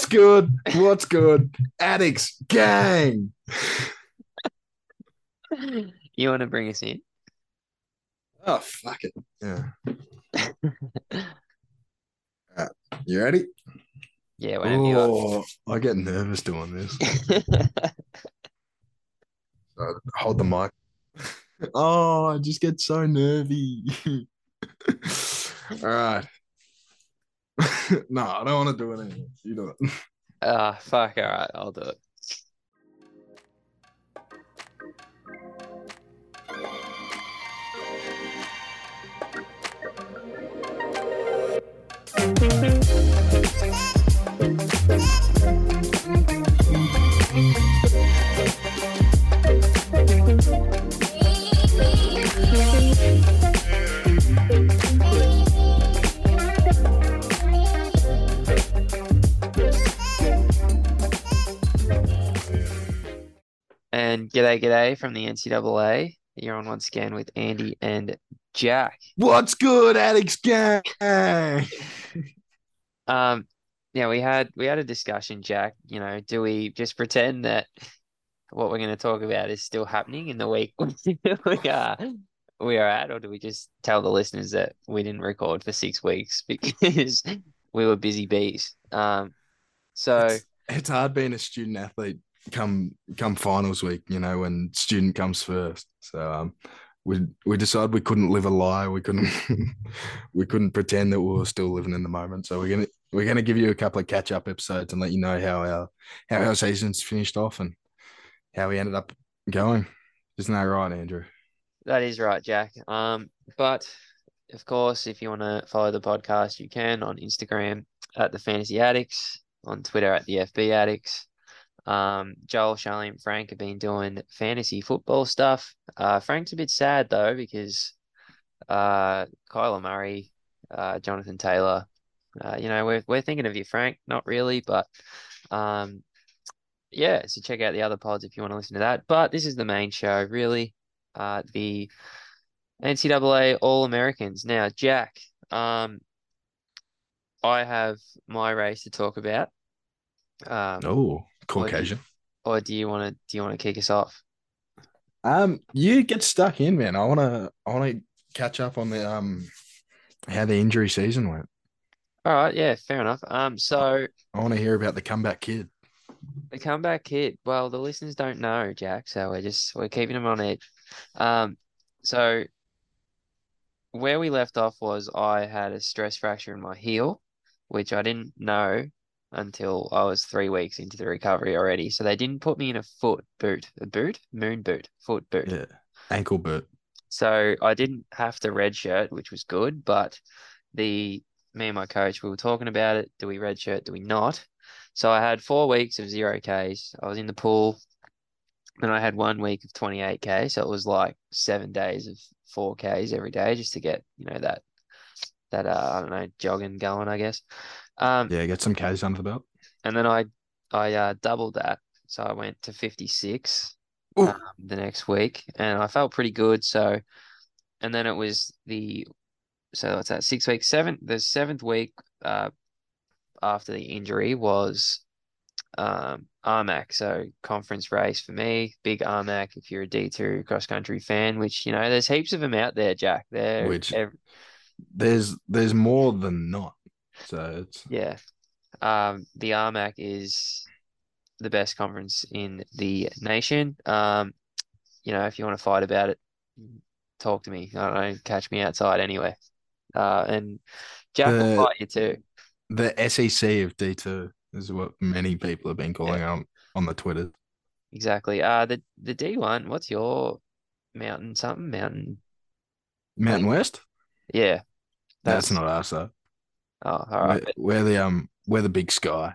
What's good? What's good? Addicts gang. You want to bring us in? Oh fuck it. Yeah. You ready? Yeah, whenever you are. Oh, I get nervous doing this. So hold the mic. Oh, I just get so nervy. All right. no, I don't want to do it anymore. You do it. Ah, fuck. All right, I'll do it. And g'day, g'day from the NCAA. You're on once again with Andy and Jack. What's good, addicts gang? Um, yeah, we had we had a discussion, Jack. You know, do we just pretend that what we're going to talk about is still happening in the week we are we are at, or do we just tell the listeners that we didn't record for six weeks because we were busy bees? Um, so It's, it's hard being a student athlete come come finals week, you know, when student comes first. So um we we decided we couldn't live a lie. We couldn't we couldn't pretend that we were still living in the moment. So we're gonna we're gonna give you a couple of catch up episodes and let you know how our how our season's finished off and how we ended up going. Isn't that right, Andrew? That is right, Jack. Um, but of course, if you want to follow the podcast, you can on Instagram at the Fantasy Addicts, on Twitter at the FB Addicts. Um, Joel, Charlie, and Frank have been doing fantasy football stuff. Uh, Frank's a bit sad though because uh, Kyler Murray, uh, Jonathan Taylor, uh, you know, we're we're thinking of you, Frank. Not really, but um, yeah. So check out the other pods if you want to listen to that. But this is the main show, really. Uh, the NCAA All Americans. Now, Jack, um, I have my race to talk about. Um, Oh, Caucasian. or do you want to do you want to kick us off? Um, you get stuck in, man. I wanna I wanna catch up on the um how the injury season went. All right, yeah, fair enough. Um, so I want to hear about the comeback kid. the comeback kid. Well, the listeners don't know, Jack, so we're just we're keeping them on edge. Um, so where we left off was I had a stress fracture in my heel, which I didn't know until I was three weeks into the recovery already. So they didn't put me in a foot boot, a boot, moon boot, foot boot. Yeah. Ankle boot. So I didn't have to redshirt, which was good, but the me and my coach, we were talking about it. Do we redshirt? Do we not? So I had four weeks of zero Ks. I was in the pool. Then I had one week of 28K. So it was like seven days of four Ks every day just to get, you know, that that uh I don't know, jogging going, I guess. Um Yeah, get some K's under the belt. and then I I uh doubled that. So I went to 56 um, the next week and I felt pretty good. So and then it was the so what's that six weeks, seven the seventh week uh after the injury was um RMAC, so conference race for me, big RMAC if you're a D2 cross country fan, which you know there's heaps of them out there, Jack. They're Which- There's there's more than not. So it's Yeah. Um, the RMAC is the best conference in the nation. Um, you know, if you want to fight about it, talk to me. I don't know, catch me outside anyway. Uh, and Jack will The- fight you too. the SEC of D two is what many people have been calling out on the Twitter. Exactly. Uh, the the D1, what's your mountain something? Mountain. Mountain West? Yeah. That's not us though. Oh, all right. We're, we're the um we're the big sky.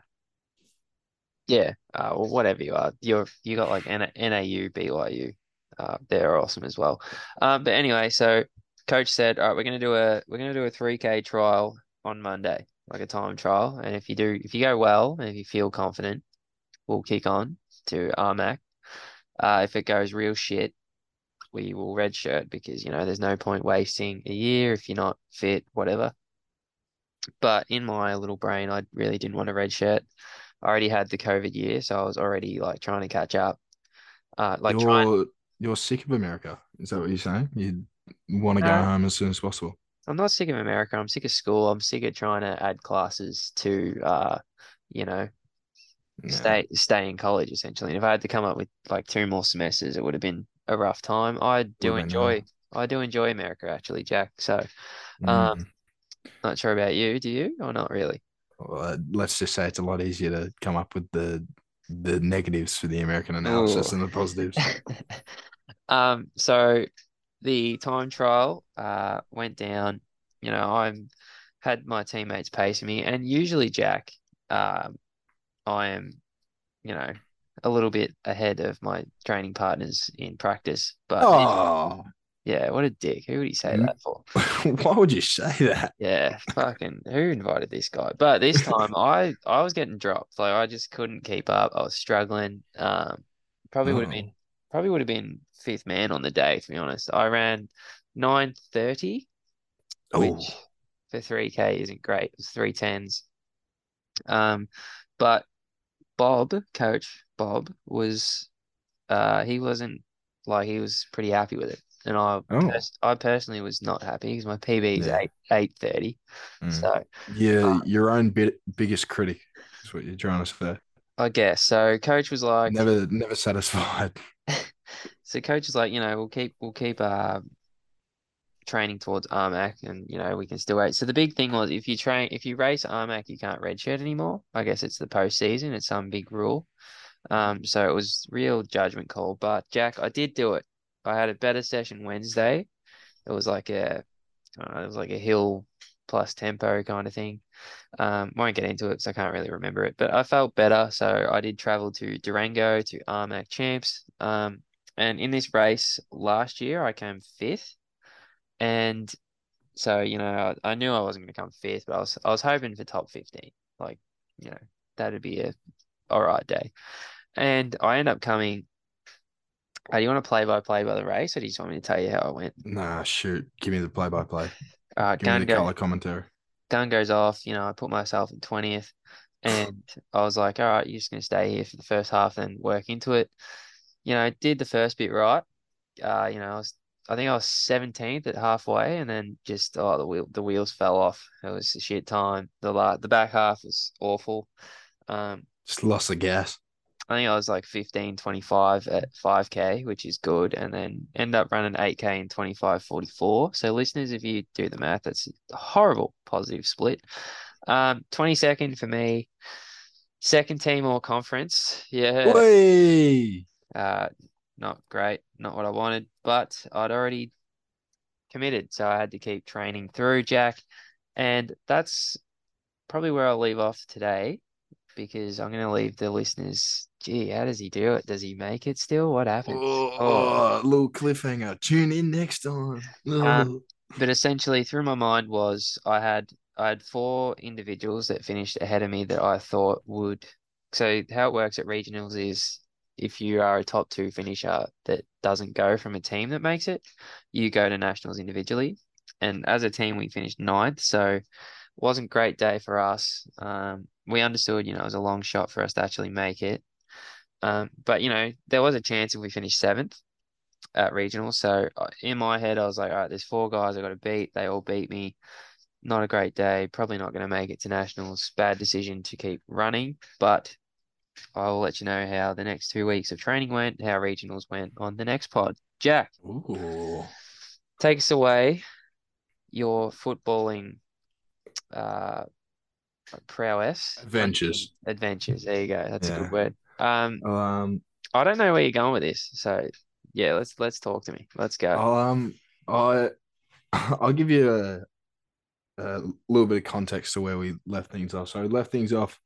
Yeah, uh, whatever you are, you're you got like N- NAU, BYU, uh, they're awesome as well. Um, but anyway, so coach said, all right, we're gonna do a we're gonna do a three k trial on Monday, like a time trial, and if you do, if you go well, and if you feel confident, we'll kick on to RMAC. Uh, if it goes real shit, we will redshirt because you know there's no point wasting a year if you're not fit, whatever. But in my little brain, I really didn't want a red shirt. I already had the COVID year, so I was already like trying to catch up. Uh, like you're trying. you're sick of America. Is that what you're saying? You want to go home as soon as possible. I'm not sick of America. I'm sick of school. I'm sick of trying to add classes to, uh, you know, Yeah. stay stay in college essentially. And if I had to come up with like two more semesters, it would have been a rough time. I do enjoy. I do enjoy America actually, Jack. So, Mm. Not sure about you. Do you or not really? Well, uh, let's just say it's a lot easier to come up with the the negatives for the American analysis Ooh. than the positives. Um, so the time trial uh went down. You know, I'm had my teammates pacing me, and usually Jack, um, I am, you know, a little bit ahead of my training partners in practice. But Oh, yeah, what a dick. Who would he say Mm. that for? why would you say that? Yeah, fucking who invited this guy? But this time I I was getting dropped. Like I just couldn't keep up. I was struggling. Um, probably would have been probably would have been fifth man on the day, to be honest. I ran nine thirty, Oh, which for three K isn't great. It was three tens. Um, but Bob, coach Bob, was uh he wasn't like he was pretty happy with it. And I Oh. pers- I personally was not happy because my PB is Yeah. eight eight thirty. Mm. So yeah, uh, your own bit, biggest critic is what you're trying to say. I guess so. Coach was like, Never, never satisfied. so coach is like, you know, we'll keep we'll keep uh training towards RMAC, and you know we can still wait. So the big thing was if you train if you race RMAC, you can't redshirt anymore. I guess it's the postseason. It's some big rule. Um, so it was real judgment call. But Jack, I did do it. I had a better session Wednesday. It was like a, don't it was like a hill plus tempo kind of thing. Um, won't get into it because I can't really remember it, but I felt better. So I did travel to Durango to RMAC champs. Um, and in this race last year, I came fifth. And so, you know, I, I knew I wasn't going to come fifth, but I was I was hoping for top 15. Like, you know, that'd be a all right day. And I end up coming. Do you want to play by play by the race, or do you just want me to tell you how I went? Nah, shoot. Give me the play-by-play. All right, Give me gun the go, color commentary. gun goes off. You know, I put myself in twentieth, and I was like, all right, you're just gonna stay here for the first half, and work into it. You know, did the first bit right. Uh, you know, I was I think I was seventeenth at halfway, and then just oh the wheel the wheels fell off. It was a shit time. The la the back half was awful. Um, Just lost the gas. I think I was like 15, 25 at 5K, which is good, and then end up running 8K in 25, 44. So, listeners, if you do the math, that's a horrible positive split. Um, 22nd for me, second team all conference. Yeah, uh, not great, not what I wanted, but I'd already committed, so I had to keep training through, Jack. And that's probably where I'll leave off today because I'm going to leave the listeners. Gee, how does he do it? Does he make it still? What happens? Oh, Oh. little cliffhanger. Tune in next time. Um, But essentially, through my mind was I had I had four individuals that finished ahead of me that I thought would. So how it works at regionals is if you are a top two finisher that doesn't go from a team that makes it, you go to nationals individually. And as a team, we finished ninth, so wasn't great day for us. Um, we understood, you know, it was a long shot for us to actually make it. Um, but you know, there was a chance if we finished seventh at regional. So uh, in my head, I was like, all right, there's four guys I got to beat. They all beat me. Not a great day. Probably not going to make it to nationals. Bad decision to keep running, but I will let you know how the next two weeks of training went, how regionals went on the next pod. Jack, Ooh. take us away. Your footballing uh, prowess, Adventures. adventures. There you go. That's a good word. Um, Um, I don't know where you're going with this, so yeah, let's let's talk to me. Let's go. um, I, I'll give you a, a little bit of context to where we left things off. So we left things off,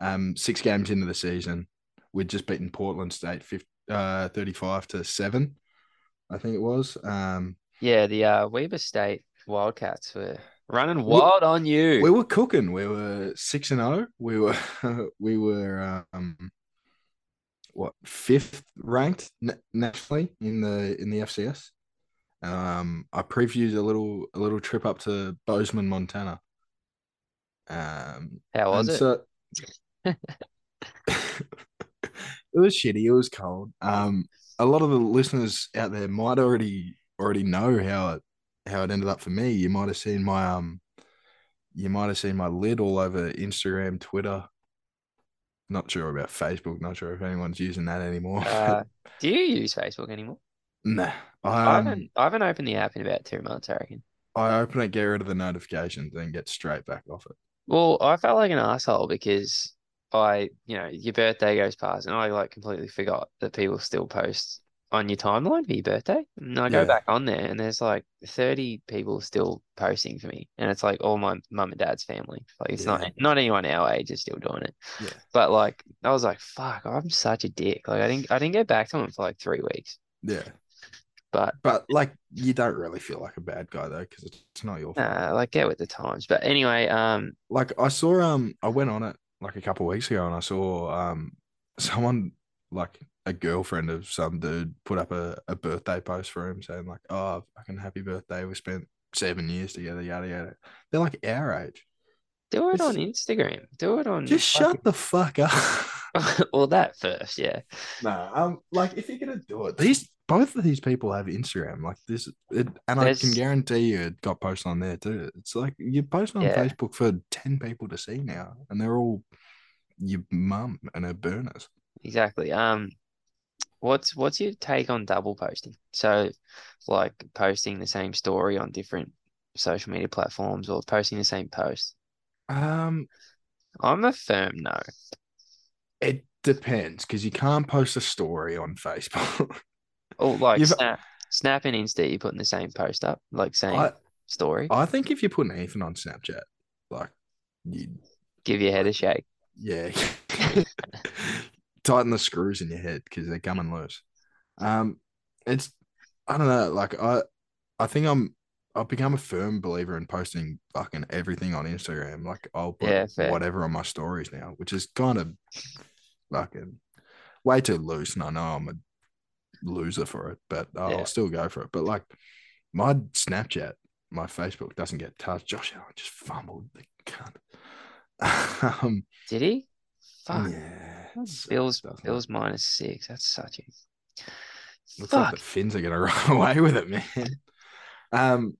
um, six games into the season, we'd just beaten Portland State 50, uh, 35 to seven, I think it was. Um, Yeah, the uh, Weber State Wildcats were running We- wild on you. we were cooking. We were six and zero. We were we were um what fifth ranked nationally in the in the FCS. Um, I previewed a little a little trip up to Bozeman, Montana. Um, How was it? so it was shitty. It was cold. Um, a lot of the listeners out there might already already know how it how it ended up for me. You might have seen my um, you might have seen my lid all over Instagram, Twitter. Not sure about Facebook. Not sure if anyone's using that anymore. Uh, do you use Facebook anymore? nah, I um, haven't. I haven't opened the app in about two months. I reckon. I open it, get rid of the notifications, then get straight back off it. Well, I felt like an asshole because I, you know, your birthday goes past and I like completely forgot that people still post on your timeline for your birthday. And I go Yeah. back on there and there's like 30 people still posting for me. And it's like all my mum and dad's family. Like it's Yeah. not not anyone our age is still doing it. Yeah. But like I was like, fuck, I'm such a dick. Like I didn't I didn't get back to him for like three weeks. Yeah, But but like you don't really feel like a bad guy though, because it's not your fault. nah, like get with the times. But anyway, um like I saw um I went on it like a couple of weeks ago and I saw um someone like a girlfriend of some dude put up a, a birthday post for him saying like oh fucking happy birthday we spent seven years together yada yada they're like our age do it It's- on Instagram. Do it on just shut the fuck up well that first, yeah. no um like if you're gonna do it these both of these people have Instagram like this it, and I can guarantee you it got posted on there too it's like you post on Yeah. Facebook for 10 people to see now and they're all your mum and her burners Exactly. Um, what's what's your take on double posting? So, like posting the same story on different social media platforms or posting the same post. Um, I'm a firm no. it depends because you can't post a story on Facebook. Or like You've- Snap, Snap and Insta, you're putting the same post up, like same I story. I think if you're putting anything on Snapchat, like you, Give your head a shake. yeah, tighten the screws in your head because they're coming loose. Um, it's I don't know. Like I, I think I'm. I've become a firm believer in posting fucking everything on Instagram. Like I'll put Yeah, whatever on my stories now, which is kind of fucking way too loose. And I know I'm a loser for it, but I'll Yeah. still go for it. But like my Snapchat, my Facebook doesn't get touched. Josh Allen just fumbled the cunt. um, Did he? Fuck. yeah, Bills doesn't it? Bills minus six. That's such a Looks like fuck. the Fins are gonna run away with it, man. Um,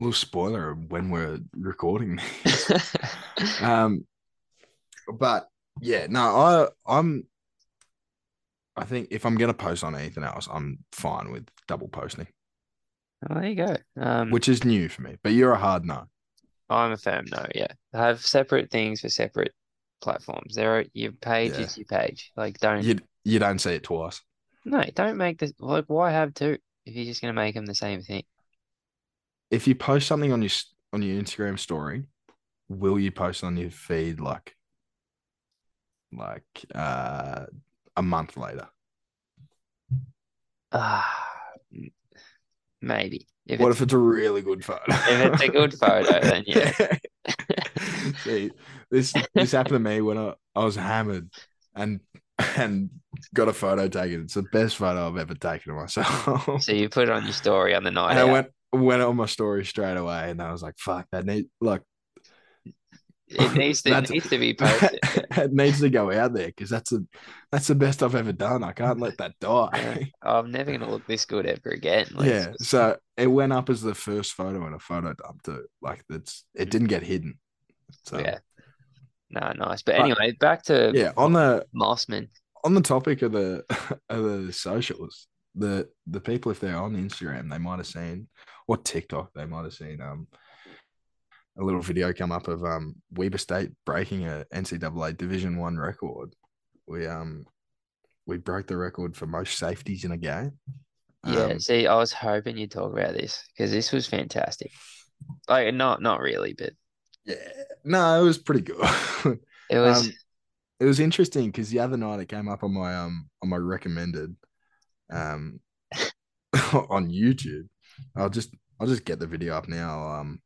little spoiler of when we're recording this. Um, but yeah, no, I I'm. I think if I'm gonna post on anything else, I'm fine with double posting, Oh, there you go. Um, which is new for me. But you're a hard no. I'm a firm no, yeah. Have separate things for separate platforms. There are your page Yeah. is your page. Like don't You you don't see it twice. no, don't make this like why have two if you're just gonna make them the same thing? If you post something on your on your Instagram story, will you post on your feed like like uh a month later? Ah, m- maybe. If what if it's a really good photo? if it's a good photo, then yeah. See, this this happened to me when I, I was hammered and and got a photo taken. It's the best photo I've ever taken of myself. So you put it on your story on the night and I went went on my story straight away, and I was like, "Fuck, that need like It needs to it needs to be posted. it needs to go out there because that's a that's the best I've ever done. I can't let that die." I'm never gonna look this good ever again. Like, yeah, just- so it went up as the first photo in a photo dump too. Like it's it didn't get hidden. So yeah. No, nice. But But- anyway, back to yeah, on the Mossman. on the topic of the of the socials, the the people if they're on Instagram, they might have seen or TikTok, they might have seen um a little video come up of um Weber State breaking a NCAA Division One record. We um we broke the record for most safeties in a game. Yeah, Um, see, I was hoping you'd talk about this because this was fantastic. Like, not not really, but yeah, no, it was pretty good. it was Um, it was interesting because the other night it came up on my um on my recommended um on YouTube. I'll just I'll just get the video up now. Um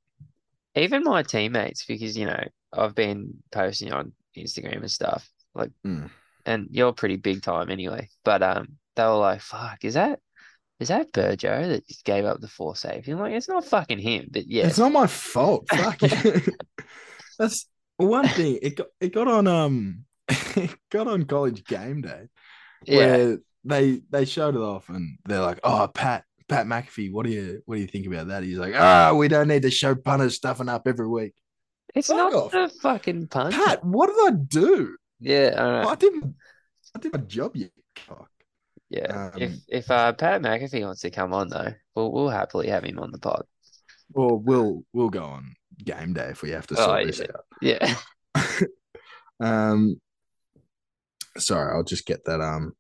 even my teammates because you know I've been posting on Instagram and stuff like, Mm. and you're pretty big time anyway. But um, they were like, "Fuck, is that is that Burgo that just gave up the four safety?" I'm like, it's not fucking him, but yeah, it's not my fault. Fuck. That's one thing. It got it got on um it got on college game day. Yeah. where they they showed it off and they're like, "Oh, Pat Pat McAfee, what do you what do you think about that?" He's like, "Ah, we don't need to show punters stuffing up every week." It's Fuck not off. the fucking punter. Pat, what did I do? Yeah, I. I didn't. I did my job, you cock. Yeah. if Um, if uh Pat McAfee wants to come on though, we'll we'll happily have him on the pod. Well, we'll we'll go on game day if we have to Oh, sort this yeah. out. Yeah. Um, sorry, I'll just get that um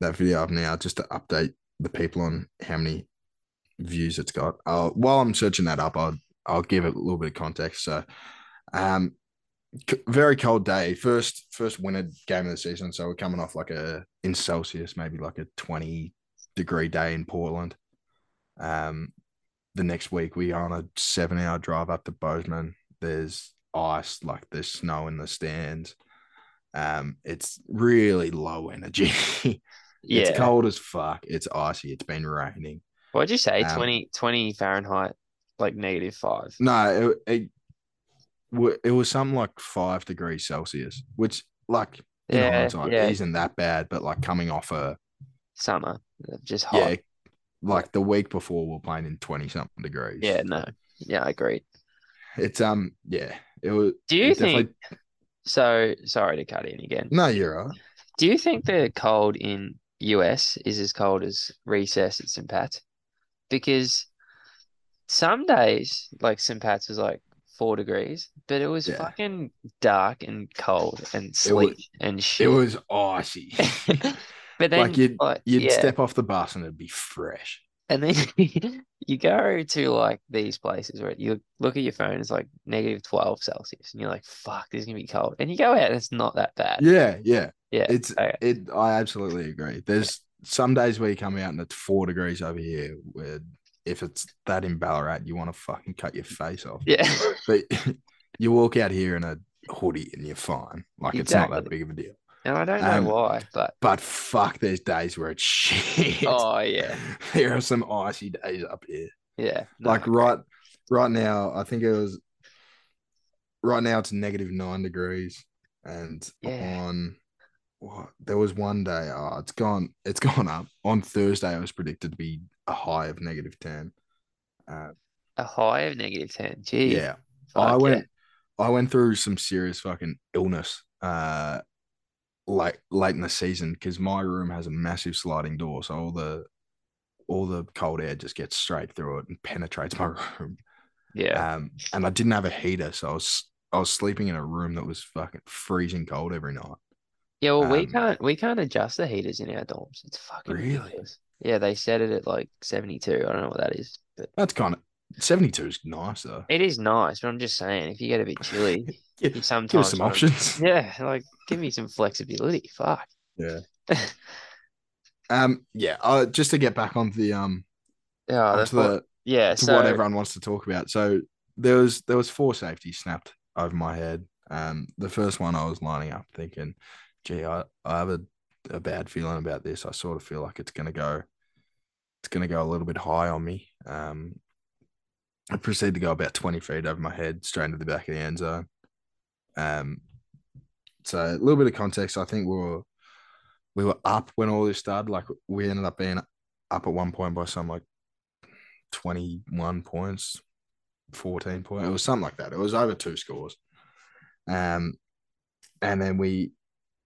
that video up now just to update the people on how many views it's got. While I'm searching that up, I'll I'll give it a little bit of context. So, um, c- very cold day, first first winter game of the season. So we're coming off like a in Celsius, maybe like a 20 degree day in Portland. Um, the next week we are on a seven hour drive up to Bozeman. There's ice, like there's snow in the stands. Um, it's really low energy. Yeah. It's cold as fuck. It's icy. It's been raining. What'd you say? Um, 20, 20 Fahrenheit, like negative five. No, it, it it was something like five degrees Celsius, which like Yeah, hindsight yeah. isn't that bad, but like coming off a Summer. Just hot. yeah, like the week before we we're playing in twenty something degrees. Yeah, no. Yeah, I agree. it's um yeah, it was. Do you it definitely- think so sorry to cut in again. No, you're right. Do you think the cold in US is as cold as recess at St. Pat's? Because some days, like St. Pat's was like four degrees, but it was Yeah. fucking dark and cold and was- and shit. It was icy. But then, like you'd like, you'd yeah, step off the bus and it'd be fresh. and then you go to like these places where you look at your phone, it's like negative 12 Celsius, and you're like, fuck, this is gonna be cold. And you go out, and it's not that bad. Yeah, yeah. Yeah. It's okay. it. I absolutely agree. There's some days where you come out and it's four degrees over here. Where if it's that in Ballarat, you want to fucking cut your face off. Yeah. But you walk out here in a hoodie and you're fine. Like it's not that big of a deal. And I don't know Um, why, but But fuck, there's days where it's shit. oh yeah. there are some icy days up here. Yeah. no, like agree. right, right now, I think it was. Right now it's negative nine degrees, and Yeah. on what there was one day. Oh, it's gone. It's gone up. On Thursday, it was predicted to be a high of negative ten. Uh, a high of negative 10. Gee. yeah, fuck I yeah. went. I went through some serious fucking illness. Uh, late late in the season because my room has a massive sliding door, so all the all the cold air just gets straight through it and penetrates my room. Yeah. Um, and I didn't have a heater, so I was I was sleeping in a room that was fucking freezing cold every night. Yeah, well, we um, can't we can't adjust the heaters in our dorms. It's fucking Really? ridiculous. Yeah, they set it at like 72. I don't know what that is, but That's kind of seventy two is nice though. it is nice. But I'm just saying, if you get a bit chilly, Give, you give us some wanna- options. Yeah, like give me some flexibility. Fuck. Yeah. Um. Yeah. Uh, just to get back onto the um Yeah, that's onto what, the yeah. to So what everyone wants to talk about. So there was there was four safeties snapped over my head. Um, the first one I was lining up thinking, gee, I, I have a, a bad feeling about this. I sort of feel like it's gonna go it's gonna go a little bit high on me. Um I proceeded to go about 20 feet over my head, straight into the back of the end zone. Um so a little bit of context, I think we were we were up when all this started. Like we ended up being up at one point by some like 21 points, 14 points. It was something like that. It was over two scores. Um, and then we,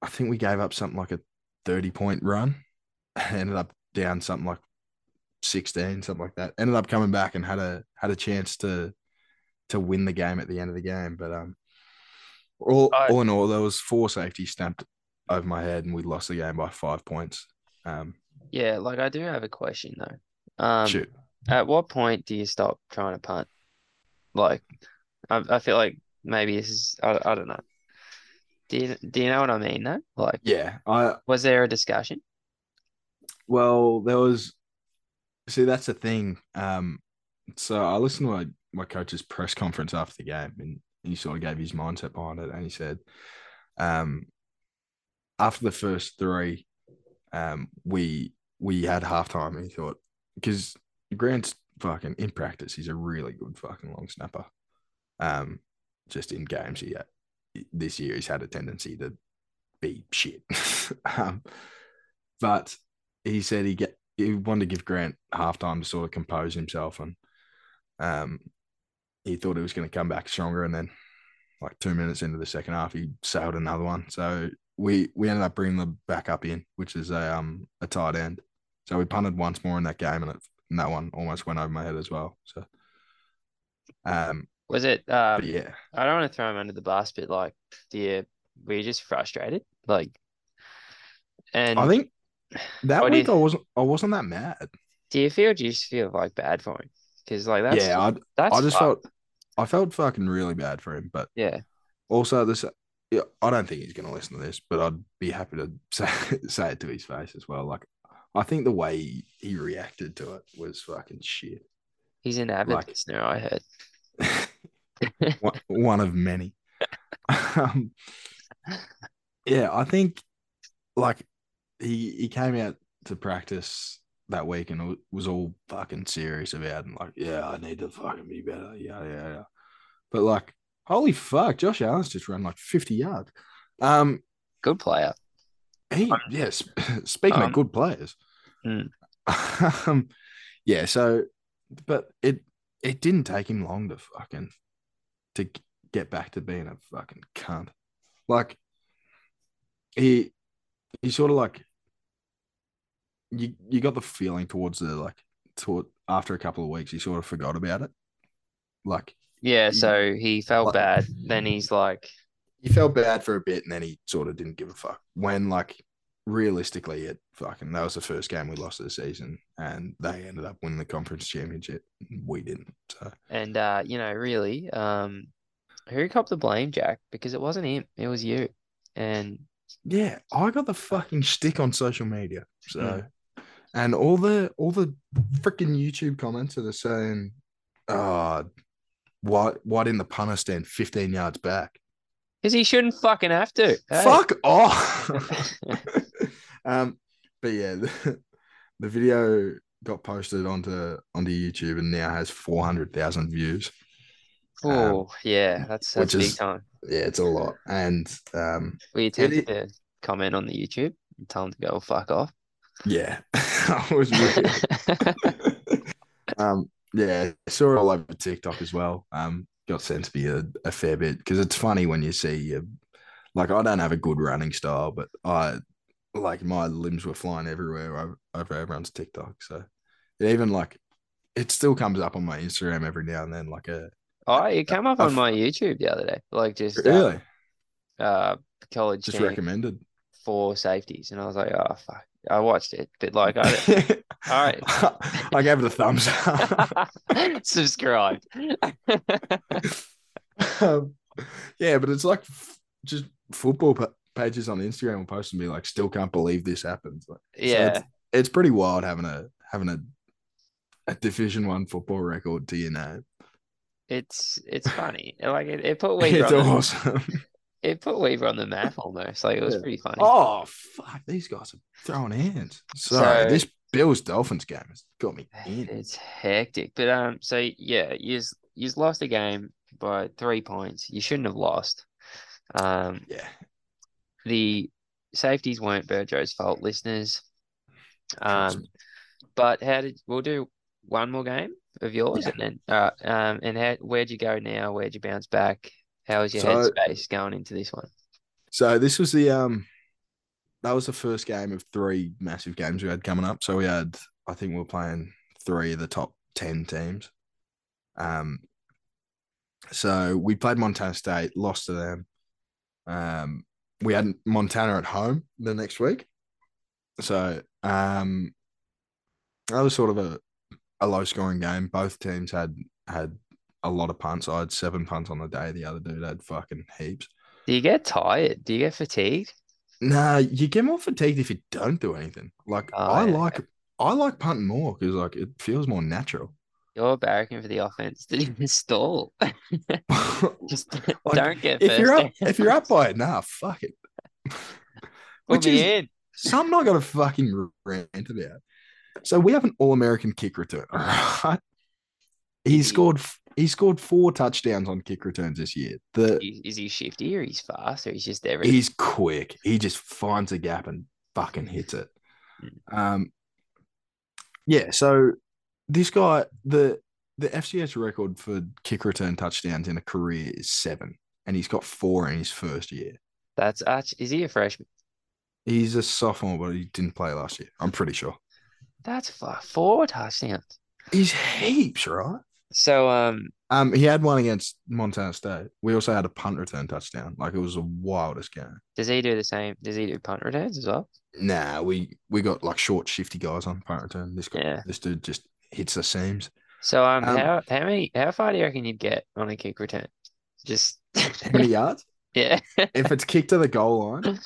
I think we gave up something like a 30 point run. Ended up down something like 16, something like that. Ended up coming back and had a had a chance to to win the game at the end of the game. But um, all I- all in all, there was four safeties stamped over my head, and we lost the game by five points. Um, yeah, like I do have a question though. Um, shoot. at what point do you stop trying to punt? Like, I I feel like maybe this is I I don't know. Do you do you know what I mean though? Like, Yeah, I was there a discussion? Well, there was. See, that's the thing. Um, so I listened to my, my coach's press conference after the game, and he sort of gave his mindset behind it, and he said, um, after the first three, um, we we had halftime, and he thought because Grant's fucking in practice, he's a really good fucking long snapper. Um, just in games, he this year he's had a tendency to be shit. um, but he said he get he wanted to give Grant halftime to sort of compose himself, and um, he thought he was going to come back stronger, and then like two minutes into the second half, he sailed another one. So we we ended up bringing the backup in, which is a um a tight end. So we punted once more in that game, and, it, and that one almost went over my head as well. So um, Was it? Um, yeah, I don't want to throw him under the bus, but like, you, were just frustrated? Like, and I think that week you- I wasn't I wasn't that mad. do you feel? Do you just feel like bad for him? Because like that's yeah, I that's I just fucked. felt I felt fucking really bad for him, but yeah. also this yeah, I don't think he's going to listen to this, but I'd be happy to say, say it to his face as well. Like I think the way he, he reacted to it was fucking shit. He's an avid Like- listener. I heard. one, one of many. um, yeah, I think like he he came out to practice that week and was all fucking serious about and like, yeah, I need to fucking be better. Yeah, yeah, yeah. But like, holy fuck, Josh Allen's just run like 50 yards. Um, Good player. he yes, speaking Um, of good players. Mm. um, yeah, so but it it didn't take him long to fucking to get back to being a fucking cunt. Like he he sort of like you you got the feeling towards the like toward after a couple of weeks he sort of forgot about it. Like Yeah. He- So he felt like- bad. Then he's like, he felt bad for a bit and then he sort of didn't give a fuck. When like realistically it fucking that was the first game we lost of the season and they ended up winning the conference championship. We didn't. So and uh, you know, really, um, who copped the blame, Jack? Because it wasn't him. It was you. And yeah, I got the fucking stick on social media. So Mm. and all the all the freaking YouTube comments are saying, uh why why didn't the punter stand 15 yards back? because he shouldn't fucking have to. Hey. Fuck off. um, but yeah, the, the video got posted onto onto YouTube and now has four hundred thousand views. Oh, yeah, that's that's big is- time. Yeah, it's a lot. And um, We tempted to comment on the YouTube and tell him to go fuck off. yeah, I was really, um, yeah, I saw it all over TikTok as well. Um, got sent to me a, a fair bit because it's funny when you see, uh, like, I don't have a good running style, but I like my limbs were flying everywhere over, everyone's TikTok. So it even like it still comes up on my Instagram every now and then, like a Oh, it came up I've- on my YouTube the other day. Like just uh, really uh college just recommended. for safeties, and I was like, oh fuck. I watched it, but like I all right. I gave it a thumbs up. subscribe. um, yeah, but it's like f- just football pa- pages on Instagram will post and be like, "Still can't believe this happens." Like, so yeah, it's, it's pretty wild having a having a a Division One football record to your name. it's it's funny. Like it, it put Weber It's on the, awesome. it put Weber on the map almost. Like it was Yeah. pretty funny. oh fuck, these guys are throwing hands. So, So- this Bills Dolphins game has got me in. It's hectic. But um, so yeah, you you lost a game by three points. You shouldn't have lost. Um, Yeah, the safeties weren't Burgo's fault, listeners. Um, but how did we'll do one more game of yours, Yeah. and then uh, um, and how where'd you go now? Where'd you bounce back? How was your So- headspace going into this one? So this was the um that was the first game of three massive games we had coming up. So we had I think we were playing three of the top ten teams. Um so we played Montana State, lost to them. Um we had Montana at home the next week. So um that was sort of a, a low scoring game. Both teams had had a lot of punts. I had seven punts on the day. The other dude had fucking heaps. Do you get tired? Do you get fatigued? Nah, you get more fatigued if you don't do anything. Like Oh, I yeah, like I like punting more because like it feels more natural. You're barracking for the offense to even stall. Just Like, don't get if you're up if you're up by enough, fuck it. Which is in. something I got to fucking rant about. So we have an all American kick return. All right, he scored he scored four touchdowns on kick returns this year. The Is, is he shifty or he's fast or he's just everything? he's quick. He just finds a gap and fucking hits it. Um, yeah. So this guy, the the FCS record for kick return touchdowns in a career is seven, and he's got four in his first year. That's actually, is he a freshman? He's a sophomore, but he didn't play last year. I'm pretty sure. That's four touchdowns. He's heaps, right? So um, Um, he had one against Montana State. We also had a punt return touchdown. Like it was the wildest game. does he do the same? Does he do punt returns as well? Nah, we we got like short, shifty guys on punt return. This guy, Yeah. this dude just hits the seams. So um, Um, how how many how far do you reckon you'd get on a kick return? Just How many yards? yeah. if it's kicked to the goal line,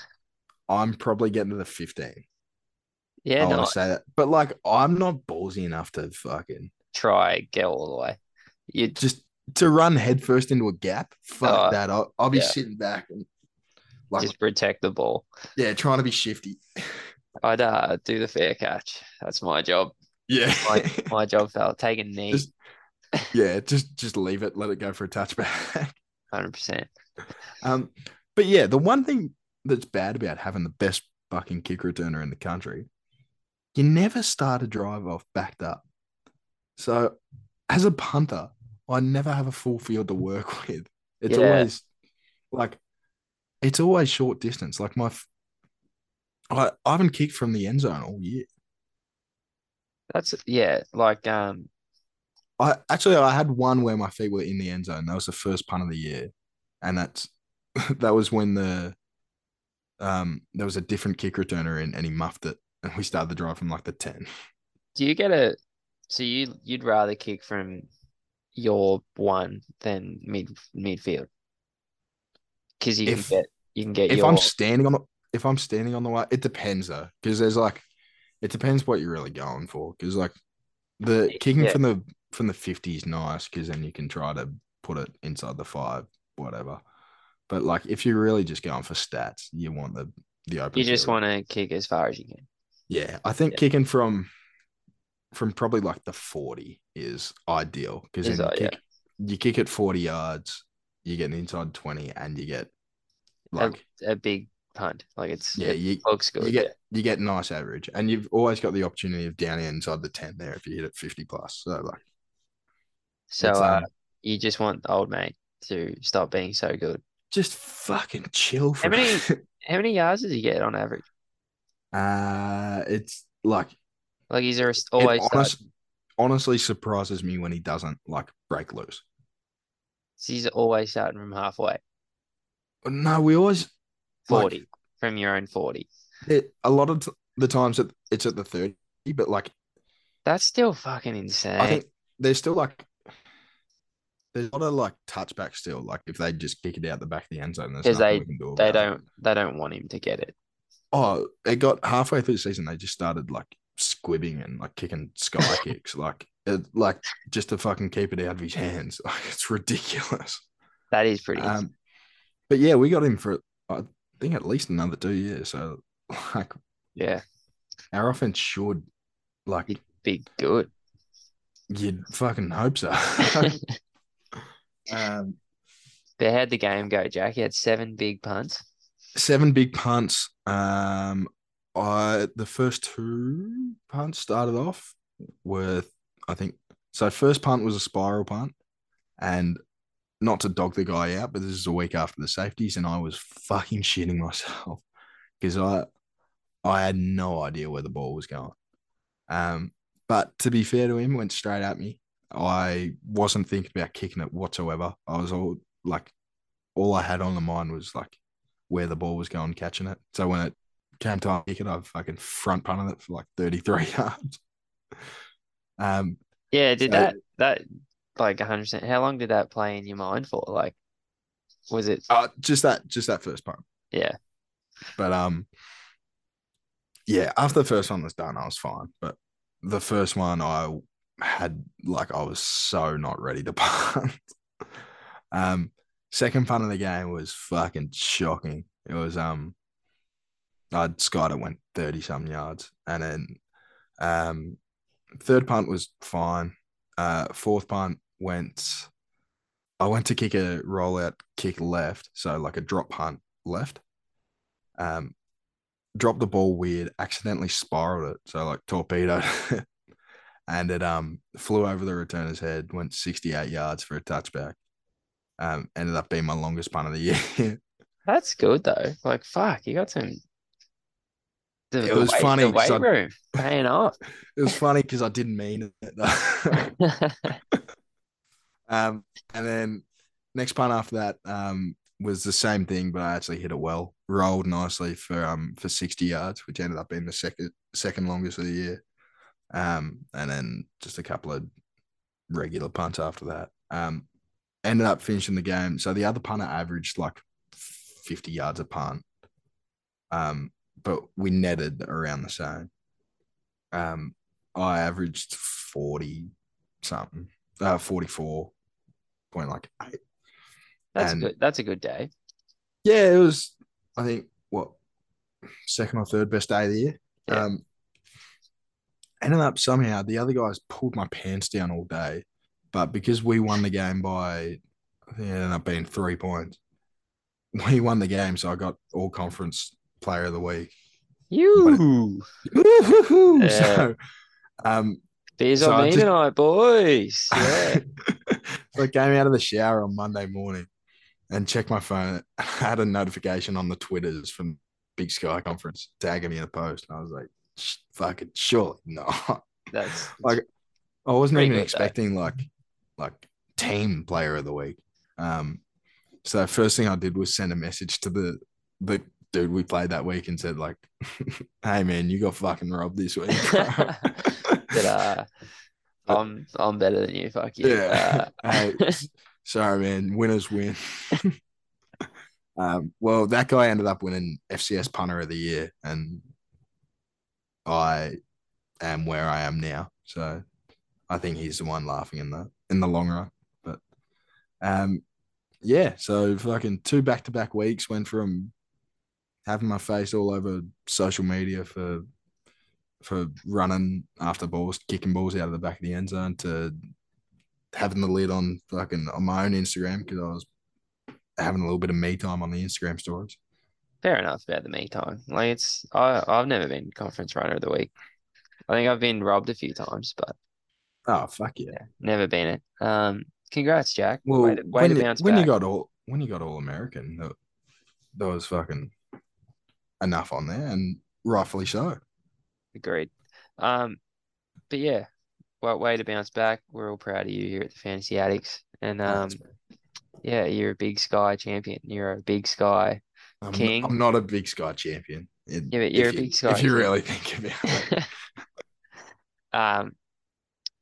I'm probably getting to the 15. Yeah, I no, want to say that. But like, I'm not ballsy enough to fucking try get all the way. You just to run headfirst into a gap. Fuck Oh, that. I'll, I'll be yeah. sitting back and like, just protect the ball. yeah, trying to be shifty. I'd uh, do the fair catch. That's my job. Yeah. My my job, fella. Take a knee, Just- yeah, just just leave it, let it go for a touchback. hundred percent. Um, but yeah, the one thing that's bad about having the best fucking kick returner in the country, you never start a drive off backed up. So as a punter, I never have a full field to work with. It's Yeah. always like it's always short distance. Like my i haven't kicked from the end zone all year. That's yeah, like um, I actually I had one where my feet were in the end zone. That was the first punt of the year, and that's that was when the um there was a different kick returner in, and he muffed it, and we started the drive from like the ten. do you get a? So you you'd rather kick from your one than mid midfield because you If- can get you can get If your I'm standing on the if I'm standing on the way, it depends though, because there's like it depends what you're really going for. Because like the kicking Yeah. from the from the fifty is nice, because then you can try to put it inside the five, whatever. But like if you're really just going for stats, you want the the open. you just want to kick as far as you can. Yeah, I think Yeah. kicking from from probably like the 40 is ideal because then you yeah. kick, you kick it 40 yards, you get an inside 20 and you get like a big punt. Like it's yeah, it you looks good. you get you get nice average and you've always got the opportunity of down inside the 10 there if you hit it 50 plus. So like So uh, um, you just want the old mate to stop being so good. just fucking chill for How many- How many yards does he get on average? uh it's like Like he's always honest, honestly surprises me when he doesn't like break loose. he's always starting from halfway. No, we always like, 40 from your own 40. it, a lot of t- the times it, it's at the 30, but like That's still fucking insane. I think there's still like there's a lot of like touchback still. Like if they just kick it out the back of the end zone, there's 'Cause nothing they- we can do they about it. don't they don't want him to get it. Oh, it got halfway through the season. They just started like squibbing and like kicking sky kicks, like it, like just to fucking keep it out of his hands. Like it's ridiculous. That is pretty Um, but yeah, we got him for I think at least another two years. So like yeah, our offense should like be good. you'd fucking hope so. um, But how'd the game go, Jack? He had seven big punts. seven big punts. Um, I the first two punts started off with I think so. First punt was a spiral punt, and not to dog the guy out, but this is a week after the safeties, and I was fucking shitting myself because I I had no idea where the ball was going. Um, but to be fair to him, went straight at me. I wasn't thinking about kicking it whatsoever. I was all like, all I had on the mind was like where the ball was going, catching it. So when it came time to kick it, I fucking front punted it for like 33 yards. Um, Yeah, did So- that that like 100%? How long did that play in your mind for? Like, was it? uh, just that, just that first punt. Yeah, But um, yeah, after the first one was done, I was fine. But the first one, I had like I was so not ready to punt. um, second punt of the game was fucking shocking. It was um, I'd skied it went thirty some yards, and then um, third punt was fine. Uh, fourth punt went I went to kick a rollout kick left, so like a drop punt left. Um, dropped the ball weird, accidentally spiraled it, so like torpedoed, and it um flew over the returner's head, went 68 yards for a touchback. Um, ended up being my longest punt of the year. That's good though. Like fuck, you got some. The, It the was weight, funny The weight I- room paying off. it was funny because I didn't mean it. Um, and then next punt after that um was the same thing, but I actually hit it well, rolled nicely for um for 60 yards, which ended up being the second second longest of the year. Um, and then just a couple of regular punts after that. Um, ended up finishing the game. So the other punter averaged like 50 yards a punt. Um, but we netted around the same. Um, I averaged 40 something, uh, 44 point like eight. That's And- good. That's a good day. Yeah, it was, I think, what, second or third best day of the year. Yeah. Um, ended up somehow, the other guys pulled my pants down all day. But because we won the game by, I think it ended up being three points, we won the game. So I got all conference player of the week. You. Yeah. So, um, beers So on I me just- tonight, boys. Yeah. so I came out of the shower on Monday morning and checked my phone. I had a notification on the Twitters from Big Sky Conference tagging me in a post. And I was like, fucking surely not. That's Like, I wasn't even good, though. expecting like like team player of the week. Um, so first thing I did was send a message to the the dude we played that week and said like, "Hey man, you got fucking robbed this week." Bro." that uh I'm I'm better than you, fuck you. Yeah. Uh, hey, sorry, man. Winners win. um, well, that guy ended up winning FCS punter of the year, and I am where I am now. So I think he's the one laughing in the in the long run. But um, yeah. So fucking two back to back weeks went from having my face all over social media for for running after balls, kicking balls out of the back of the end zone to having the lid on fucking on my own Instagram because I was having a little bit of me time on the Instagram stories. fair enough about the me time. Like it's I I've never been conference runner of the week. I think I've been robbed a few times, but Oh fuck yeah! yeah, never been it. Um, congrats, Jack. Well, way to, way when, to you, when you got all when you got all American, that, that was fucking enough on there, and rightfully so. Agreed. Um, but yeah, what way to bounce back. We're all proud of you here at the Fantasy Addicts, and um, yeah, you're a big sky champion. You're a big sky. I'm, King. I'm not a big Sky champion. It- Yeah, but you're a you- Big Sky If you really think about it, um,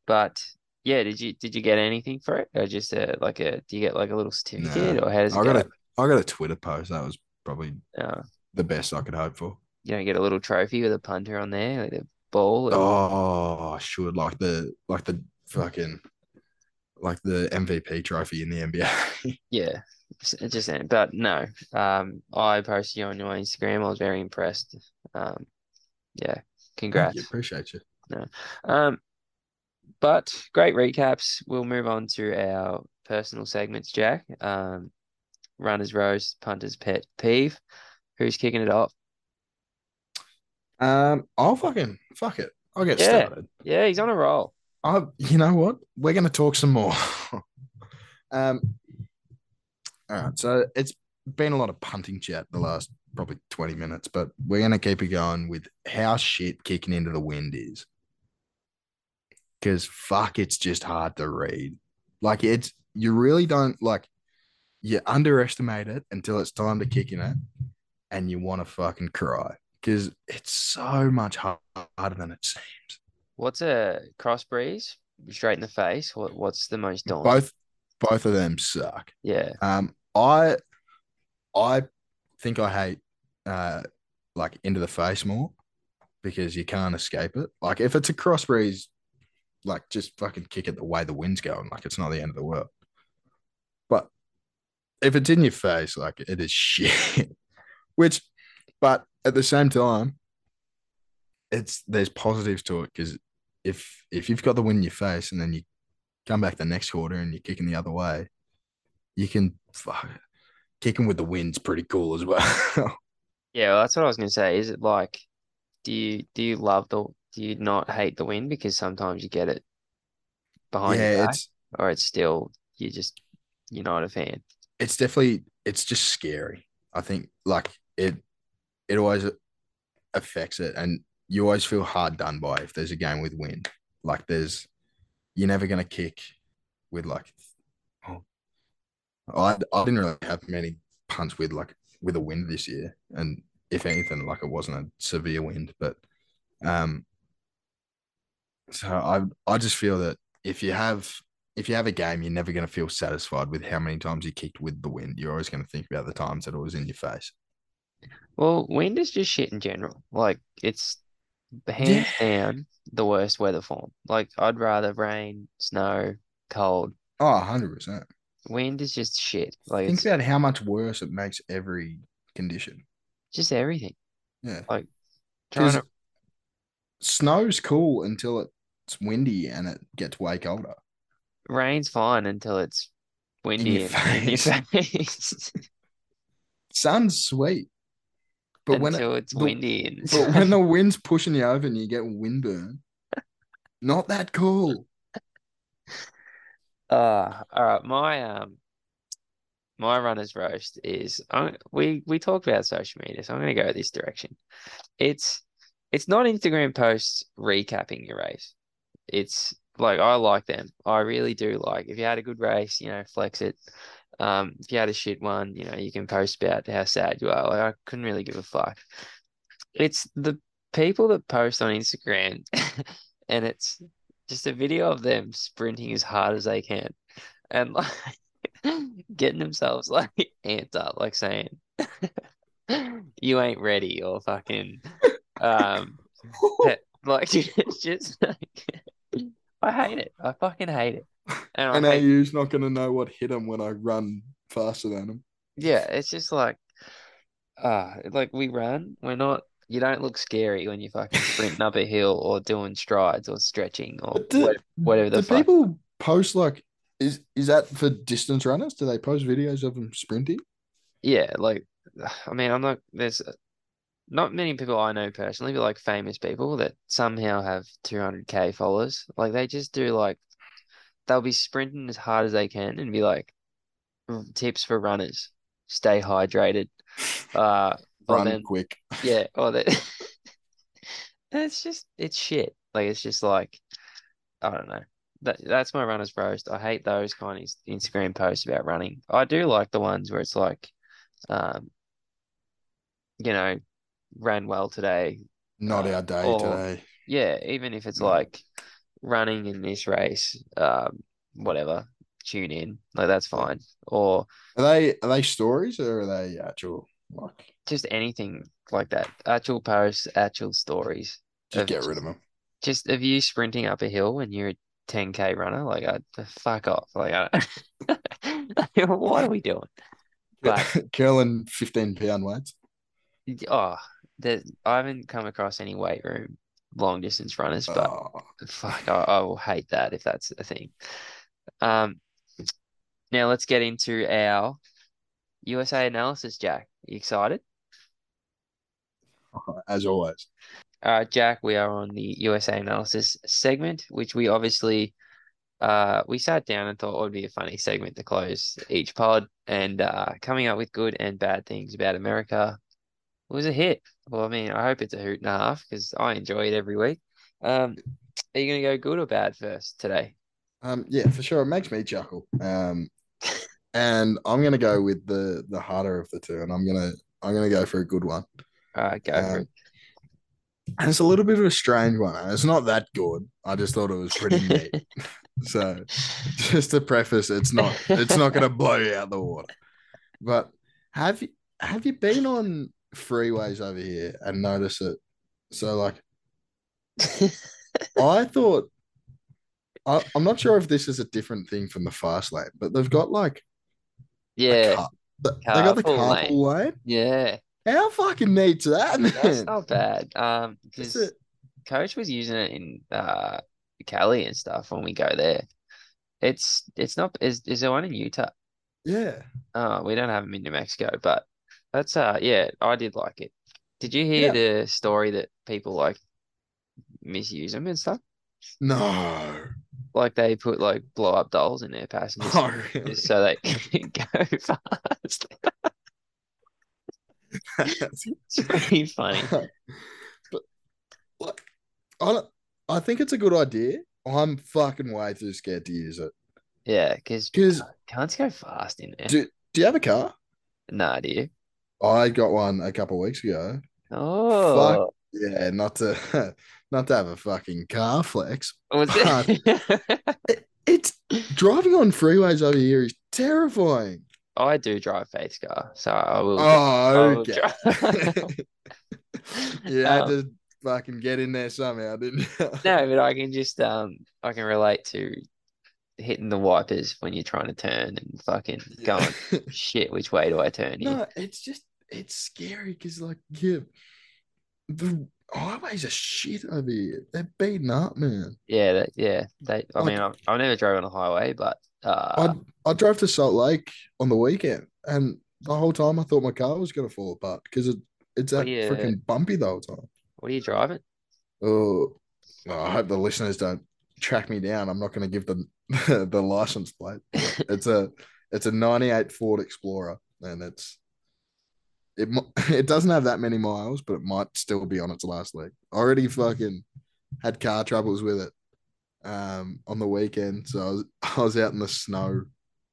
but yeah, did you did you get anything for it, or just a like a do you get like a little certificate, or how does it I go? got a I got a Twitter post. That was probably Uh, the best I could hope for. You don't get a little trophy with a punter on there, like a ball. or- Oh, I should like the like the fucking like the MVP trophy in the NBA. Yeah, just, just but no. Um, I posted you on your Instagram. I was very impressed. Um, yeah, congrats. you, appreciate you. No. Um, but great recaps. We'll move on to our personal segments, Jack. Um, runners roast, punters pet peeve. Who's kicking it off? Um, I'll fucking fuck it. I'll get Yeah. started. Yeah, he's on a roll. I, you know what? We're gonna talk some more. um, all right. So it's been a lot of punting chat the last probably twenty minutes, but we're gonna keep it going with how shit kicking into the wind is. Because fuck, it's just hard to read. Like it's you really don't like you underestimate it until it's time to kick in it, and you want to fucking cry because it's so much harder than it seems. What's a cross breeze? Straight in the face. What What's the most daunting? Both both of them suck. Yeah. Um, I I think I hate uh like into the face more because you can't escape it. Like if it's a cross breeze, like just fucking kick it the way the wind's going. Like it's not the end of the world. But if it's in your face, like it is shit. Which, but at the same time, it's there's positives to it because if if you've got the wind in your face and then you come back the next quarter and you're kicking the other way, you can fuck, kicking with the wind's pretty cool as well. Yeah, well, that's what I was gonna say. Is it like, do you do you love the do you not hate the wind because sometimes you get it behind your back, it's or it's still you just you're not a fan. it's definitely it's just scary. I think like it it always affects it, and you always feel hard done by if there's a game with wind. Like there's you're never gonna kick with like oh, I I didn't really have many punts with like with a wind this year, and if anything, like it wasn't a severe wind, but um, so I I just feel that if you have if you have a game, you're never going to feel satisfied with how many times you kicked with the wind. You're always going to think about the times that it was in your face. Well, wind is just shit in general. Like it's hands down the worst weather form. Like I'd rather rain, snow, cold. Oh, 100%. Wind is just shit. Like Think it's about how much worse it makes every condition. just everything. Yeah. Trying Because to snow's cool until it's windy and it gets way colder. rain's fine until it's windy your and in your face. Sun's sweet. But when it, it's but- windy and but when the wind's pushing you over and you get windburn, not that cool. Uh, all right. My um, my runner's roast is I we we talked about social media, so I'm gonna go this direction. It's it's not Instagram posts recapping your race. It's like I like them. I really do like. If you had a good race, you know, flex it. Um, if you had a shit one, you know, you can post about how sad you are. Like I couldn't really give a fuck. It's the people that post on Instagram, and it's just a video of them sprinting as hard as they can and like getting themselves like amped up, like saying you ain't ready or fucking um like it's just like I hate it. I fucking hate it. And And AU's not going to know what hit him when I run faster than him. yeah, it's just like uh like we run, we're not you don't look scary when you're fucking sprinting up a hill or doing strides or stretching or do, what- whatever the do fuck. people post like, is is that for distance runners? Do they post videos of them sprinting? Yeah, like I mean, I'm not there's not many people I know personally, but like famous people that somehow have 200k followers. Like they just do like they'll be sprinting as hard as they can and be like tips for runners, stay hydrated. Uh, Run then quick. yeah, or that it's just it's shit. Like it's just like I don't know. That that's my runner's roast. I hate those kind of Instagram posts about running. I do like the ones where it's like, um, you know, ran well today. Not Uh, our day or- today. Yeah, even if it's Yeah. like running in this race, um, whatever, tune in. Like that's fine. Or Are they are they stories or are they actual like just anything like that. Actual posts, actual stories. just Of- get rid of them? just of you sprinting up a hill when you're a 10k runner, like I fuck off. Like I, what are we doing? But Curling fifteen pound weights. oh, there, I haven't come across any weight room long distance runners, but Oh, fuck, I, I will hate that if that's a thing. Um, now let's get into our USA analysis, Jack. You excited? as always. All right, Jack, we are on the USA analysis segment, which we obviously uh we sat down and thought it would be a funny segment to close each pod and uh coming up with good and bad things about America was a hit. Well, I mean, I hope it's a hoot and a half because I enjoy it every week. Um, are you gonna go good or bad first today? Um, yeah, for sure. It makes me chuckle. Um, and I'm gonna go with the the harder of the two, and I'm gonna I'm gonna go for a good one. All right, go for Um, and it's a little bit of a strange one. It's not that good. I just thought it was pretty neat. So just to preface, it's not it's not gonna blow you out the water. But have you have you been on freeways over here and notice it? So like I thought I, I'm not sure if this is a different thing from the fast lane, but they've got like yeah, car, they got the carpool lane. lane. yeah, How fucking neat neat's that, man? that's not bad. Um, because coach was using it in uh Cali and stuff when we go there. It's it's not is is there one in Utah? Yeah. Oh, we don't have them in New Mexico, but that's uh yeah, I did like it. Did you hear the story that people like misuse them and stuff? No. Like they put like blow up dolls in their passengers Oh, really? so they can go fast. It's pretty funny. but like, I don't, I think it's a good idea. I'm fucking way too scared to use it. Yeah, because Because can't go fast in there. do, do you have a car? Nah, do you? I got one a couple of weeks ago. Oh, Yeah, not to not to have a fucking car flex. was it? It's driving on freeways over here is terrifying. I do drive Faith's car, so I will. Oh, okay. had Um, to fucking get in there somehow, didn't you? No, but I can just um I can relate to hitting the wipers when you're trying to turn and fucking going shit. Which way do I turn here? No, it's just it's scary because like yeah, the highways are shit over here. They're beaten up, man. Yeah, that, yeah. They. I Like- mean, I've, I've never drove on a highway, but uh, I I drove to Salt Lake on the weekend, and the whole time I thought my car was gonna fall apart because it it's that freaking bumpy the whole time. what are you driving? Oh, well, I hope the listeners don't track me down. I'm not going to give them the license plate. It's a it's a '98 Ford Explorer, and it's it it doesn't have that many miles, but it might still be on its last leg. Already fucking had car troubles with it um on the weekend, so I was I was out in the snow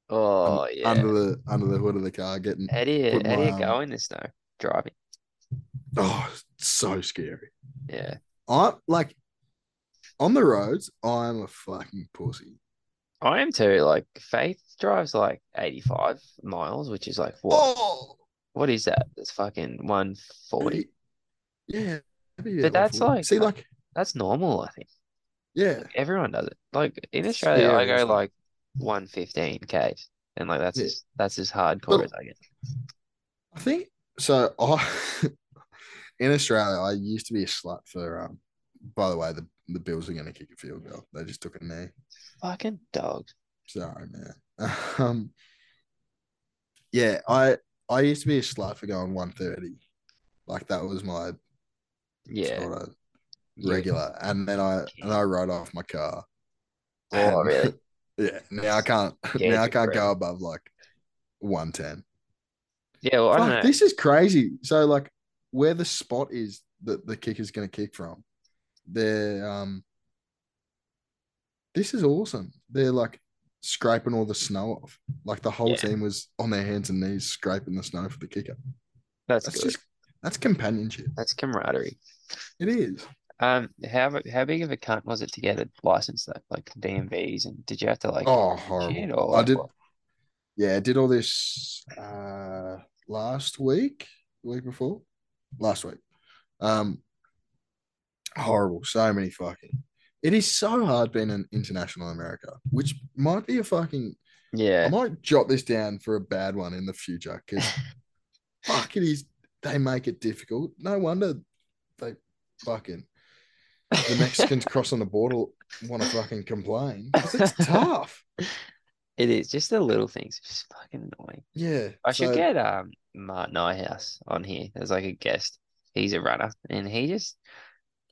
Oh un- yeah. under the under the hood of the car getting how do you how do you go in the snow driving? oh so scary. Yeah. I like on the roads. I'm a fucking pussy. I am too. Like Faith drives like 85 miles, which is like what? Oh, What is that? That's fucking 140. Yeah. But that's 140. like- see, like, That's normal, I think. yeah, Everyone does it. Like in Australia, I go like 115 k and like that's Yeah. as that's as hardcore But- as I get. I think so. I in Australia, I used to be a slut for. Um, by the way, the the Bills are going to kick a field goal. They just took a knee. Fucking dogs. Sorry, man. Um, yeah, I I used to be a slut for going one thirty. Like that was my Yeah. sort of regular, and then I and I rode off my car. Oh, And- really? Yeah. Now I can't. Yeah, now I can't go above like one ten. Yeah, well, I don't know. Fuck, this is crazy. So like where the spot is that the kicker's gonna kick from, they're um this is awesome. They're like scraping all the snow off. Like the whole Yeah. team was on their hands and knees scraping the snow for the kicker. That's, That's good. just that's companionship. That's camaraderie. It is. Um, how how big of a cunt was it to get a license though? Like DMVs, and did you have to like Oh, horrible. or I did what? yeah, I did all this uh last week, the week before. Last week. Um horrible. So many fucking it is so hard being an international America, which might be a fucking Yeah. I might jot this down for a bad one in the future because fuck it is they make it difficult. No wonder they fucking the Mexicans crossing the border want to fucking complain. It's tough. it is just the little things. It's just fucking annoying. Yeah. I should get um Martin Ihouse on here as like a guest. He's a runner, and he just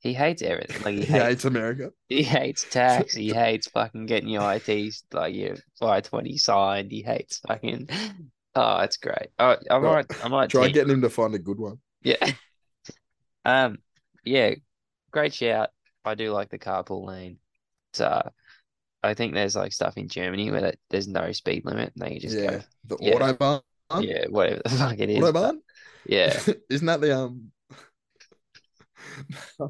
he hates everything. Like he he hates hates America. He hates tax. He hates fucking getting your ITs like your five twenty signed. He hates fucking. Oh, it's great. Oh, I might, I might Try team- getting him to find a good one. Yeah. Um. Yeah. Great shout. I do like the carpool lane. It's, uh, I think there's like stuff in Germany where that, there's no speed limit and they just yeah. The Yeah. Autobahn. Yeah, whatever the fuck it is. but Autobahn? yeah. Isn't that the um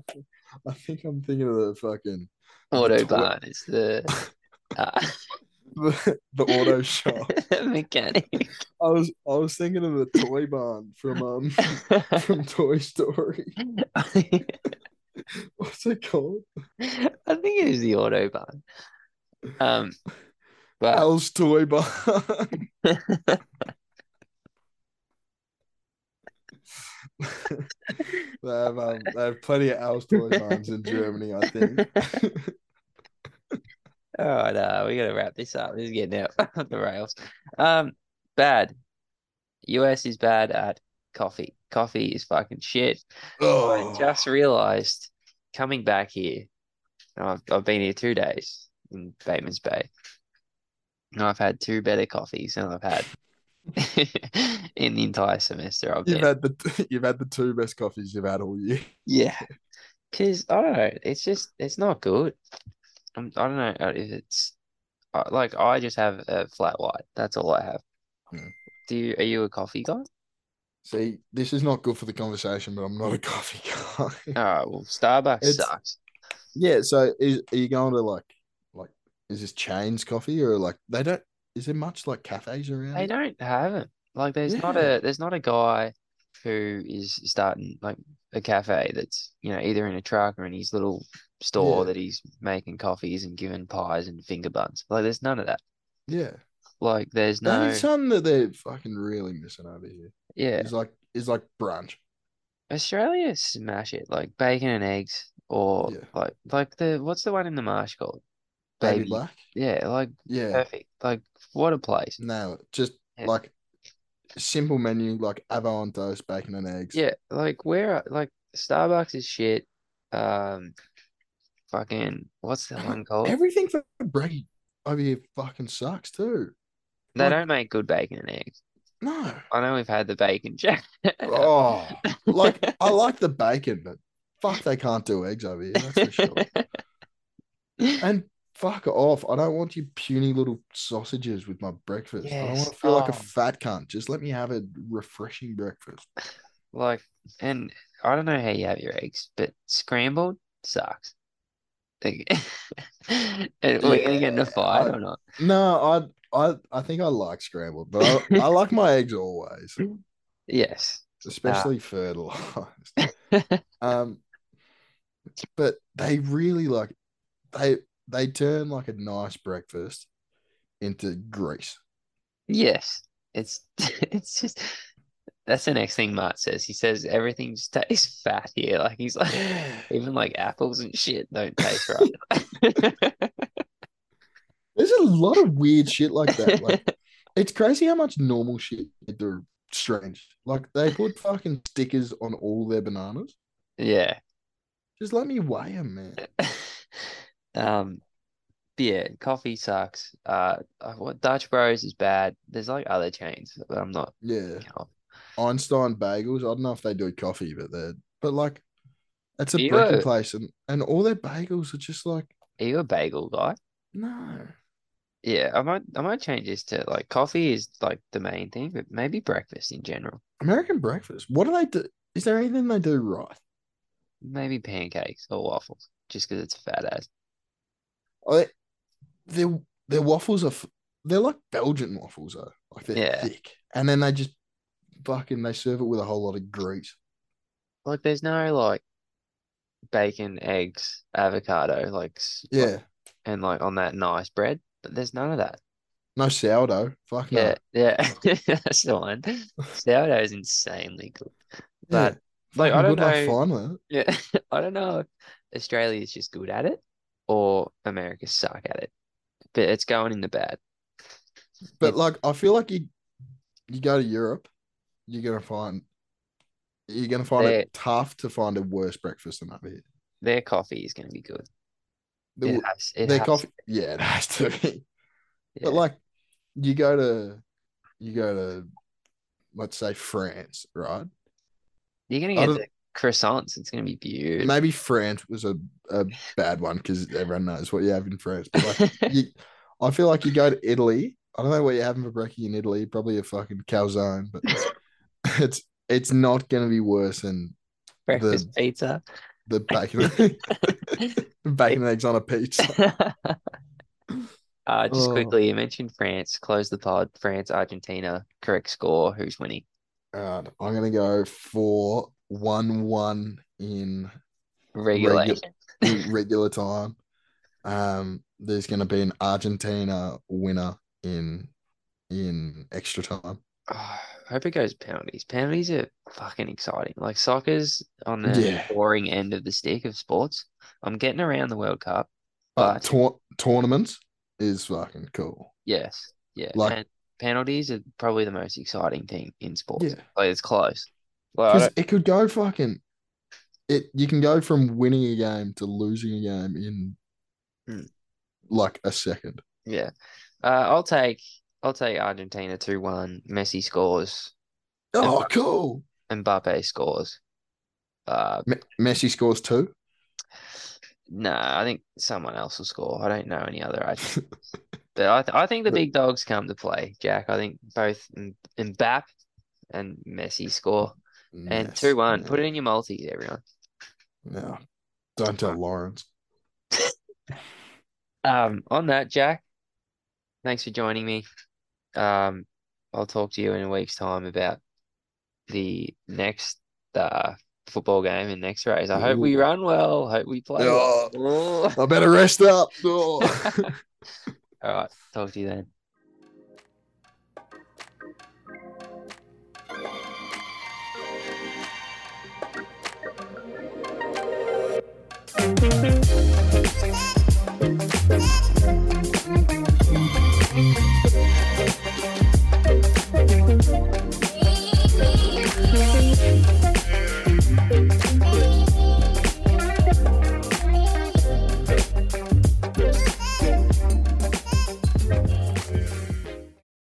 I think I'm thinking of the fucking Autobahn is the uh, the, the auto shop. mechanic. I was I was thinking of the toy barn from um from Toy Story. What's it called? I think it is the Autobahn. Um, but Al's Toy Barn. they have um, they have plenty of Al's Toy in Germany, I think. all right, uh, we gotta wrap this up. This is getting out of the rails. Um, bad. US is bad at coffee. Coffee is fucking shit. Oh. I just realized coming back here, I've, I've been here two days in Batemans Bay, and I've had two better coffees than I've had in the entire semester I've you've had the you've had the two best coffees you've had all year. Yeah, because I don't know, it's just it's not good. I'm, I don't know uh, if it's uh, like I just have a flat white. That's all I have. Hmm. Do you? Are you a coffee guy? See, this is not good for the conversation, but I'm not a coffee guy. Oh well, Starbucks It's- sucks. yeah, so is are you going to like like is this chains coffee or like they don't is there much like cafes around? They don't have it. Like there's not a there's not a guy who is starting like a cafe that's, you know, either in a truck or in his little store Yeah. that he's making coffees and giving pies and finger buns. Like there's none of that. Yeah. Like there's That no is something that they're fucking really missing over here. yeah. It's like it's like brunch. Australia smash it. Like bacon and eggs or Yeah. like like the what's the one in the marsh called? Baby, Baby. black. Yeah, like Yeah. perfect. Like what a place. No, just Yeah. like simple menu like avocado on toast, bacon and eggs. Yeah, like where are- like Starbucks is shit. Um fucking what's that one called? Everything for Brady over here fucking sucks too. They like- don't make good bacon and eggs. No. I know we've had the bacon jack. Oh, like I like the bacon, but fuck, they can't do eggs over here. That's for sure. And fuck off. I don't want you puny little sausages with my breakfast. I don't want to feel like a Oh. fat cunt. Just let me have a refreshing breakfast. Like, and I don't know how you have your eggs, but scrambled sucks. Like, and we're gonna get in a fight I- or not? No, I I I think I like scrambled, but I, I like my eggs always, Yes. especially fertilized. Um, but they really like they they turn like a nice breakfast into grease. Yes. It's it's just that's the next thing Mart says. He says everything just tastes fat here. Like he's like even like apples and shit don't taste right. There's a lot of weird shit like that. Like it's crazy how much normal shit they do. Strange. Like they put fucking stickers on all their bananas. Yeah. Just let me weigh them, man. Um, yeah, coffee sucks. Uh, what Dutch Bros is bad. There's like other chains but I'm not. Yeah. Einstein Bagels. I don't know if they do coffee, but they're but like it's a breaking place, and and all their bagels are just like Are you a bagel guy? no. Yeah, I might. I might change this to like coffee is like the main thing, but maybe breakfast in general. American breakfast. What do they do? Is there anything they do right? Maybe pancakes or waffles, just because it's fat ass. I, their their waffles are they're like Belgian waffles though. Like they're Yeah. thick, and then they just fucking they serve it with a whole lot of grease. Like, there's no like bacon, eggs, avocado, like Yeah, and like on that nice bread. But there's none of that. no sourdough. Fuck no. Yeah, yeah, that's the one. Sourdough is insanely good. But like, I don't good know. finding it. Yeah, I don't know if Australia is just good at it or America suck at it, but it's going in the bad. But It- like, I feel like you you go to Europe, you're gonna find you're gonna find They're- it tough to find a worse breakfast than over here. Their coffee is to be good. The- It has, it their has- coffee, yeah, it has to be. yeah. But like, you go to you go to let's say France, right? You're gonna get the croissants. It's going to be beautiful. Maybe France was a, a bad one because everyone knows what you have in France. But like, you, I feel like you go to Italy. I don't know what you're having for breakfast in Italy. Probably a fucking calzone, but it's it's not going to be worse than Breakfast pizza. the bacon bacon and eggs on a pizza. Uh, just Oh. quickly, you mentioned France. Close the pod. France, Argentina. Correct score. Who's winning? And I'm going to go for one one in Regulation. in regular time. Um, there's going to be an Argentina winner in in extra time. Oh, I hope it goes penalties. Penalties are fucking exciting. Like soccer's on the Yeah. boring end of the stick of sports. I'm getting around the World Cup, But but tour- tournaments is fucking cool. yes, yeah. Like- and penalties are probably the most exciting thing in sports. Yeah. Like it's close. I Because it could go fucking. It you can go from winning a game to losing a game in Hmm. like a second. yeah. Uh, I'll take I'll take Argentina two one. Messi scores. Oh, cool. Mbappe scores. Uh, Me- Messi scores two. no, I think someone else will score. I don't know any other Argentinians. but I th- I think the big dogs come to play, Jack. I think both M- Mbappe and Messi score. And two one. Put it in your multi, everyone. No, don't tell Lawrence. Um, on that, Jack, thanks for joining me. Um, I'll talk to you in a week's time about the next uh football game and next race. I hope we run well. Hope we play Oh, well. I better rest up. Oh. All right, talk to you then.